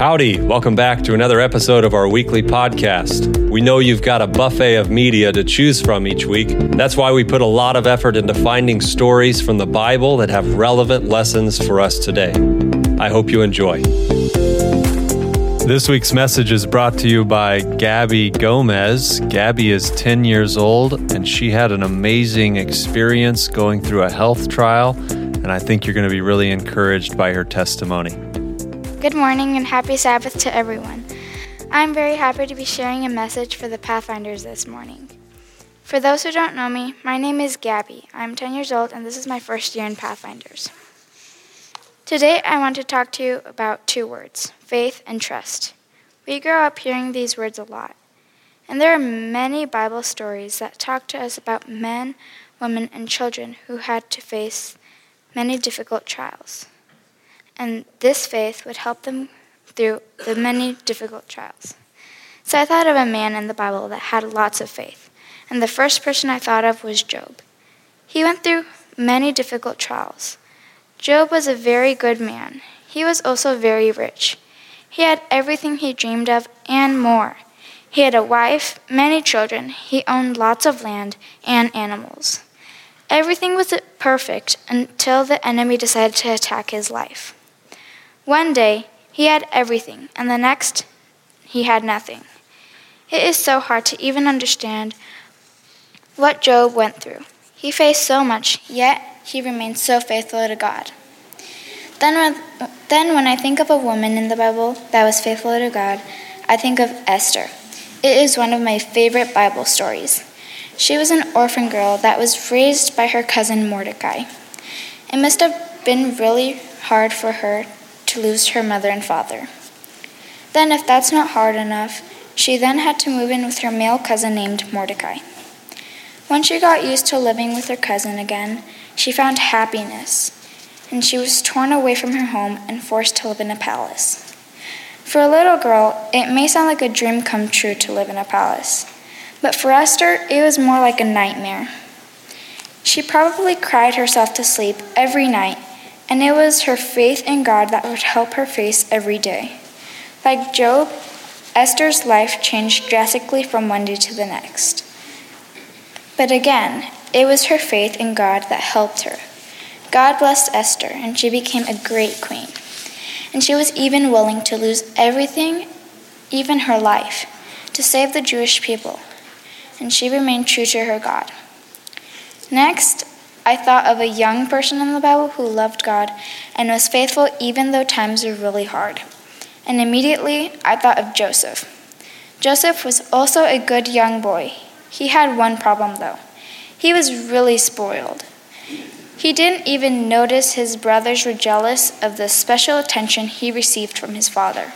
Howdy, welcome back to another episode of our weekly podcast. We know you've got a buffet of media to choose from each week. That's why we put a lot of effort into finding stories from the Bible that have relevant lessons for us today. I hope you enjoy. This week's message is brought to you by Gabby Gomez. Gabby is 10 years old and she had an amazing experience going through a health trial, and I think you're going to be really encouraged by her testimony. Good morning and happy Sabbath to everyone. I'm very happy to be sharing a message for the Pathfinders this morning. For those who don't know me, my name is Gabby. I'm 10 years old and this is my first year in Pathfinders. Today I want to talk to you about two words faith and trust. We grow up hearing these words a lot. And there are many Bible stories that talk to us about men, women, and children who had to face many difficult trials and this faith would help them through the many difficult trials. So I thought of a man in the Bible that had lots of faith, and the first person I thought of was Job. He went through many difficult trials. Job was a very good man. He was also very rich. He had everything he dreamed of and more. He had a wife, many children, he owned lots of land and animals. Everything was perfect until the enemy decided to attack his life. One day he had everything, and the next he had nothing. It is so hard to even understand what Job went through. He faced so much, yet he remained so faithful to God. Then when, then, when I think of a woman in the Bible that was faithful to God, I think of Esther. It is one of my favorite Bible stories. She was an orphan girl that was raised by her cousin Mordecai. It must have been really hard for her to lose her mother and father. Then, if that's not hard enough, she then had to move in with her male cousin named Mordecai. When she got used to living with her cousin again, she found happiness, and she was torn away from her home and forced to live in a palace. For a little girl, it may sound like a dream come true to live in a palace, but for Esther, it was more like a nightmare. She probably cried herself to sleep every night and it was her faith in God that would help her face every day. Like Job, Esther's life changed drastically from one day to the next. But again, it was her faith in God that helped her. God blessed Esther, and she became a great queen. And she was even willing to lose everything, even her life, to save the Jewish people. And she remained true to her God. Next, I thought of a young person in the Bible who loved God and was faithful even though times were really hard. And immediately I thought of Joseph. Joseph was also a good young boy. He had one problem though. He was really spoiled. He didn't even notice his brothers were jealous of the special attention he received from his father.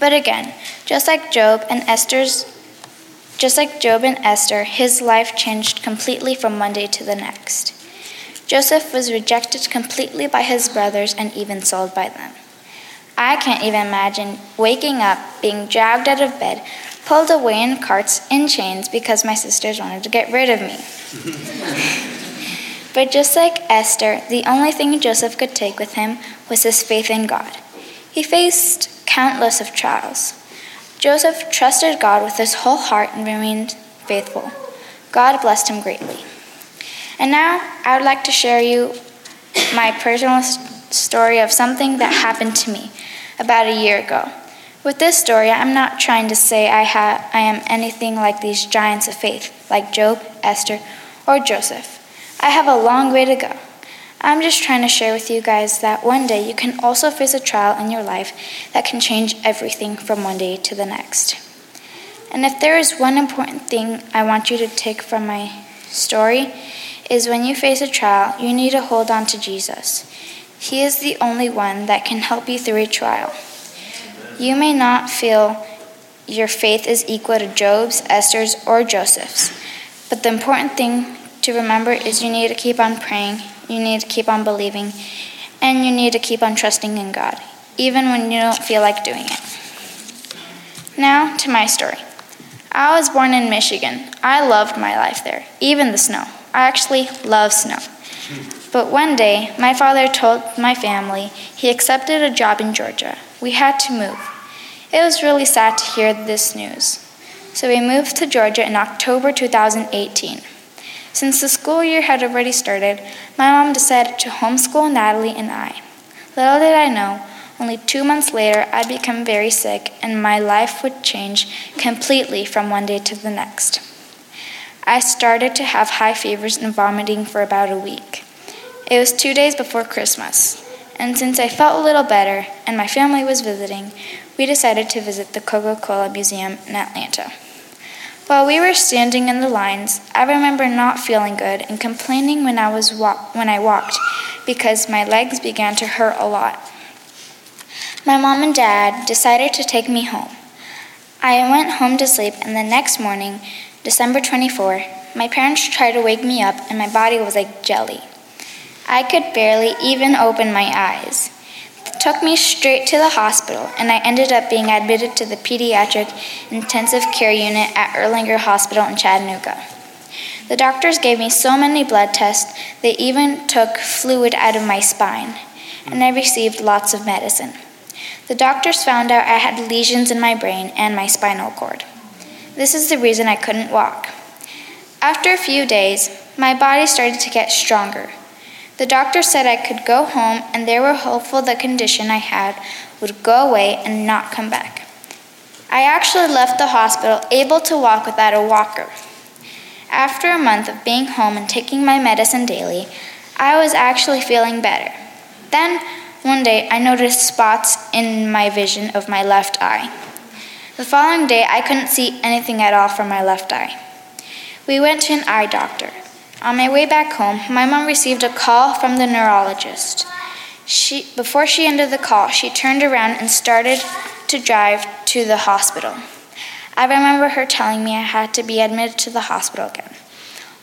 But again, just like Job and Esther's just like Job and Esther, his life changed completely from one day to the next. Joseph was rejected completely by his brothers and even sold by them. I can't even imagine waking up, being dragged out of bed, pulled away in carts in chains because my sisters wanted to get rid of me. but just like Esther, the only thing Joseph could take with him was his faith in God. He faced countless of trials. Joseph trusted God with his whole heart and remained faithful. God blessed him greatly. And now I would like to share you my personal story of something that happened to me about a year ago. With this story, I'm not trying to say I, ha- I am anything like these giants of faith, like Job, Esther, or Joseph. I have a long way to go. I'm just trying to share with you guys that one day you can also face a trial in your life that can change everything from one day to the next. And if there is one important thing I want you to take from my story, is when you face a trial, you need to hold on to Jesus. He is the only one that can help you through a trial. You may not feel your faith is equal to Job's, Esther's, or Joseph's, but the important thing to remember is you need to keep on praying you need to keep on believing, and you need to keep on trusting in God, even when you don't feel like doing it. Now to my story. I was born in Michigan. I loved my life there, even the snow. I actually love snow. But one day, my father told my family he accepted a job in Georgia. We had to move. It was really sad to hear this news. So we moved to Georgia in October 2018. Since the school year had already started, my mom decided to homeschool Natalie and I. Little did I know, only two months later, I'd become very sick and my life would change completely from one day to the next. I started to have high fevers and vomiting for about a week. It was two days before Christmas, and since I felt a little better and my family was visiting, we decided to visit the Coca Cola Museum in Atlanta. While we were standing in the lines, I remember not feeling good and complaining when I, was wa- when I walked because my legs began to hurt a lot. My mom and dad decided to take me home. I went home to sleep, and the next morning, December 24, my parents tried to wake me up, and my body was like jelly. I could barely even open my eyes. Took me straight to the hospital, and I ended up being admitted to the pediatric intensive care unit at Erlanger Hospital in Chattanooga. The doctors gave me so many blood tests, they even took fluid out of my spine, and I received lots of medicine. The doctors found out I had lesions in my brain and my spinal cord. This is the reason I couldn't walk. After a few days, my body started to get stronger. The doctor said I could go home, and they were hopeful the condition I had would go away and not come back. I actually left the hospital able to walk without a walker. After a month of being home and taking my medicine daily, I was actually feeling better. Then, one day, I noticed spots in my vision of my left eye. The following day, I couldn't see anything at all from my left eye. We went to an eye doctor. On my way back home, my mom received a call from the neurologist. She, before she ended the call, she turned around and started to drive to the hospital. I remember her telling me I had to be admitted to the hospital again.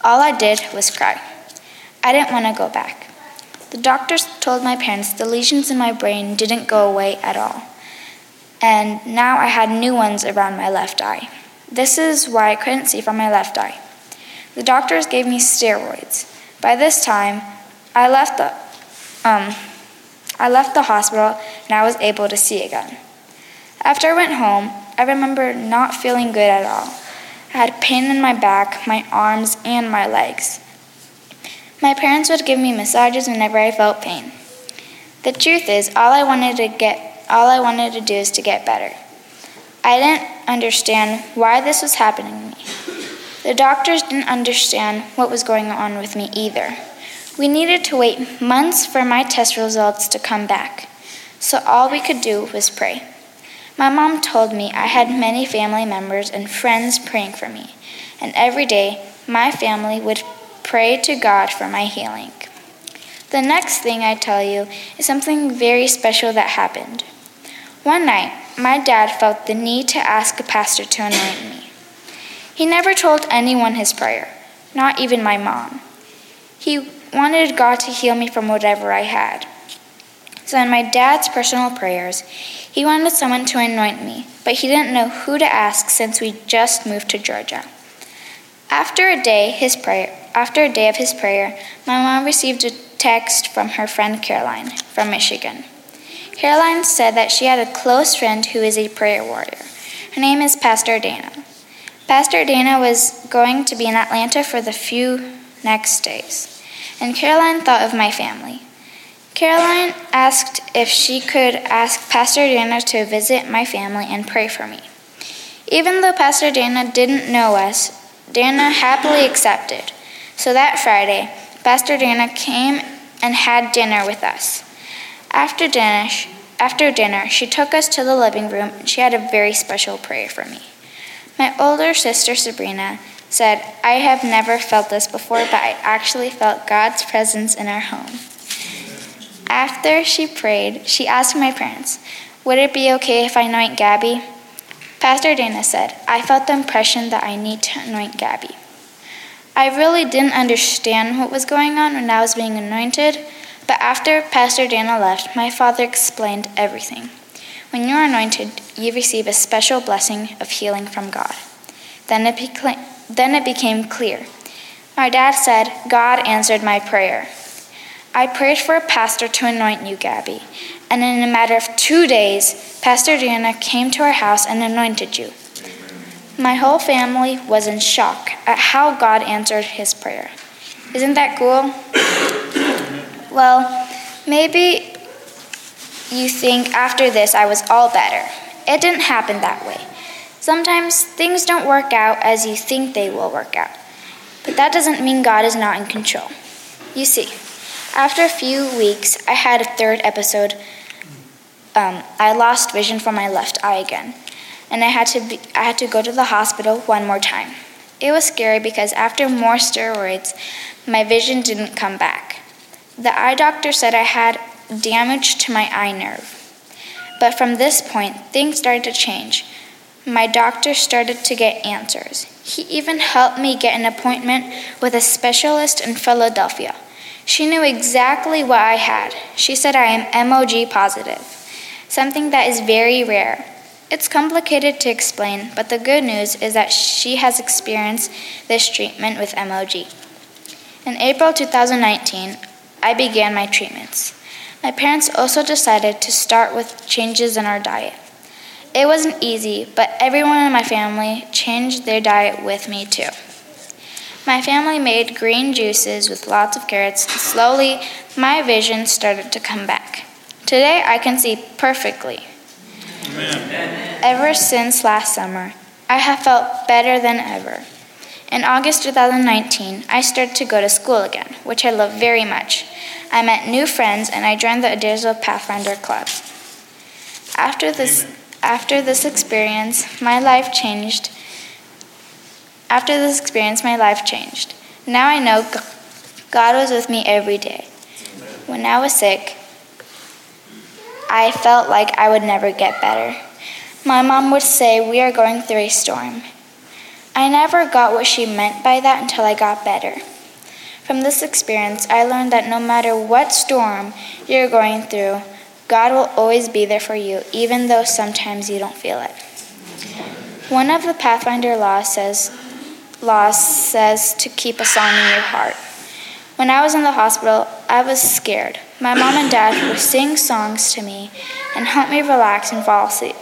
All I did was cry. I didn't want to go back. The doctors told my parents the lesions in my brain didn't go away at all, and now I had new ones around my left eye. This is why I couldn't see from my left eye. The doctors gave me steroids. By this time, I left the um, I left the hospital and I was able to see again. After I went home, I remember not feeling good at all. I had pain in my back, my arms, and my legs. My parents would give me massages whenever I felt pain. The truth is, all I wanted to get all I wanted to do is to get better. I didn't understand why this was happening to me. The doctors didn't understand what was going on with me either. We needed to wait months for my test results to come back, so all we could do was pray. My mom told me I had many family members and friends praying for me, and every day my family would pray to God for my healing. The next thing I tell you is something very special that happened. One night, my dad felt the need to ask a pastor to anoint me. He never told anyone his prayer, not even my mom. He wanted God to heal me from whatever I had. So, in my dad's personal prayers, he wanted someone to anoint me, but he didn't know who to ask since we just moved to Georgia. After a day, his prayer, after a day of his prayer, my mom received a text from her friend Caroline from Michigan. Caroline said that she had a close friend who is a prayer warrior. Her name is Pastor Dana. Pastor Dana was going to be in Atlanta for the few next days, and Caroline thought of my family. Caroline asked if she could ask Pastor Dana to visit my family and pray for me. Even though Pastor Dana didn't know us, Dana happily accepted. So that Friday, Pastor Dana came and had dinner with us. After dinner, after dinner, she took us to the living room and she had a very special prayer for me. My older sister Sabrina said, I have never felt this before, but I actually felt God's presence in our home. After she prayed, she asked my parents, Would it be okay if I anoint Gabby? Pastor Dana said, I felt the impression that I need to anoint Gabby. I really didn't understand what was going on when I was being anointed, but after Pastor Dana left, my father explained everything. When you're anointed, you receive a special blessing of healing from God. Then it, then it became clear. My dad said, God answered my prayer. I prayed for a pastor to anoint you, Gabby, and in a matter of two days, Pastor Diana came to our house and anointed you. My whole family was in shock at how God answered his prayer. Isn't that cool? well, maybe you think after this I was all better. It didn't happen that way. Sometimes things don't work out as you think they will work out. But that doesn't mean God is not in control. You see, after a few weeks, I had a third episode. Um, I lost vision from my left eye again and I had to be, I had to go to the hospital one more time. It was scary because after more steroids, my vision didn't come back. The eye doctor said I had damage to my eye nerve. But from this point, things started to change. My doctor started to get answers. He even helped me get an appointment with a specialist in Philadelphia. She knew exactly what I had. She said I am MOG positive, something that is very rare. It's complicated to explain, but the good news is that she has experienced this treatment with MOG. In April 2019, I began my treatments. My parents also decided to start with changes in our diet. It wasn't easy, but everyone in my family changed their diet with me too. My family made green juices with lots of carrots, and slowly my vision started to come back. Today I can see perfectly. Amen. Ever since last summer, I have felt better than ever. In August 2019, I started to go to school again, which I love very much. I met new friends and I joined the Adairsville Pathfinder Club. After this, after this experience, my life changed. After this experience, my life changed. Now I know God was with me every day. When I was sick, I felt like I would never get better. My mom would say, We are going through a storm. I never got what she meant by that until I got better. From this experience, I learned that no matter what storm you're going through, God will always be there for you, even though sometimes you don't feel it. One of the Pathfinder laws says, laws says to keep a song in your heart. When I was in the hospital, I was scared. My mom and dad would sing songs to me and help me relax and fall asleep.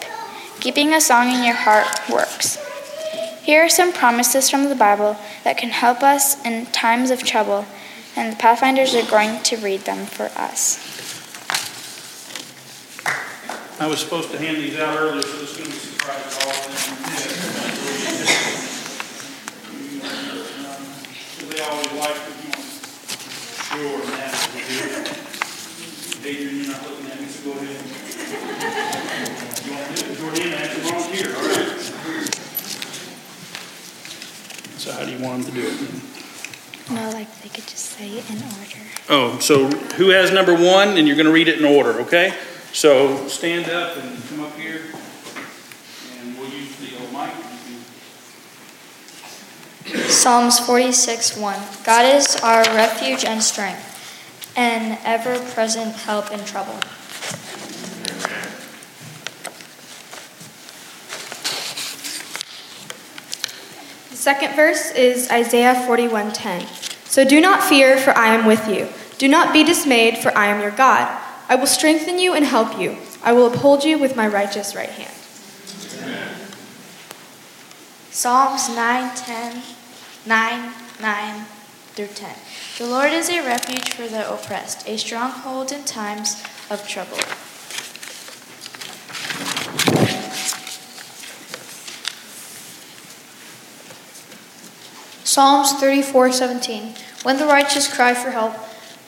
Keeping a song in your heart works. Here are some promises from the Bible that can help us in times of trouble, and the Pathfinders are going to read them for us. I was supposed to hand these out earlier, so this is going to be a surprise to all of them. They always like to Sure, Adrian, you're not looking at me, so go ahead. You want to do it? Jordan, I have to volunteer, all right? So how do you want them to do it? No, like they could just say in order. Oh, so who has number one, and you're going to read it in order, okay? So stand up and come up here, and we'll use the old mic. Psalms 46 1. God is our refuge and strength, an ever present help in trouble. Second verse is Isaiah 41:10. So do not fear, for I am with you. Do not be dismayed, for I am your God. I will strengthen you and help you. I will uphold you with my righteous right hand. Psalms 9:10 9, 9 through 10. The Lord is a refuge for the oppressed, a stronghold in times of trouble. Psalms 34:17. When the righteous cry for help,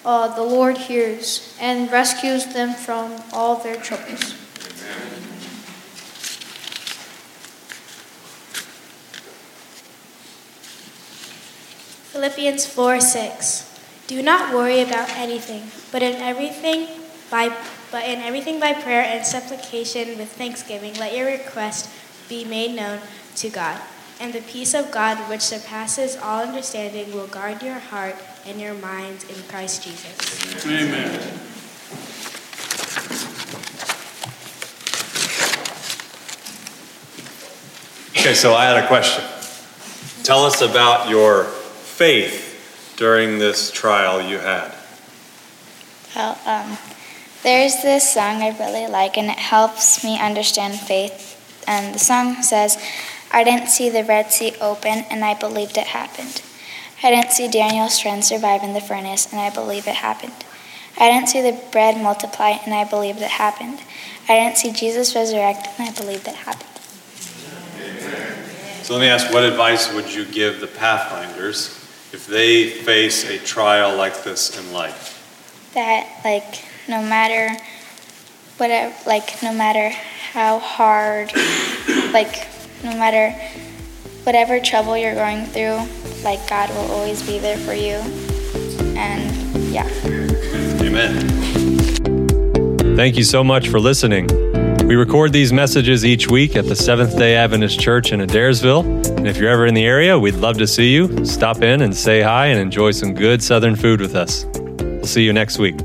uh, the Lord hears and rescues them from all their troubles. Philippians 4 6. Do not worry about anything, but in everything by but in everything by prayer and supplication with thanksgiving, let your request be made known to God. And the peace of God, which surpasses all understanding, will guard your heart and your minds in Christ Jesus. Amen. Okay, so I had a question. Tell us about your faith during this trial you had? Well, um, there's this song I really like, and it helps me understand faith. And the song says, I didn't see the Red Sea open, and I believed it happened. I didn't see Daniel's friends survive in the furnace, and I believe it happened. I didn't see the bread multiply, and I believed it happened. I didn't see Jesus resurrect, and I believed it happened. So let me ask, what advice would you give the Pathfinders if they face a trial like this in life? That, like, no matter whatever, like, no matter how hard, like, no matter whatever trouble you're going through, like, God will always be there for you. And yeah. Amen. Thank you so much for listening. We record these messages each week at the Seventh day Adventist Church in Adairsville. And if you're ever in the area, we'd love to see you. Stop in and say hi and enjoy some good Southern food with us. We'll see you next week.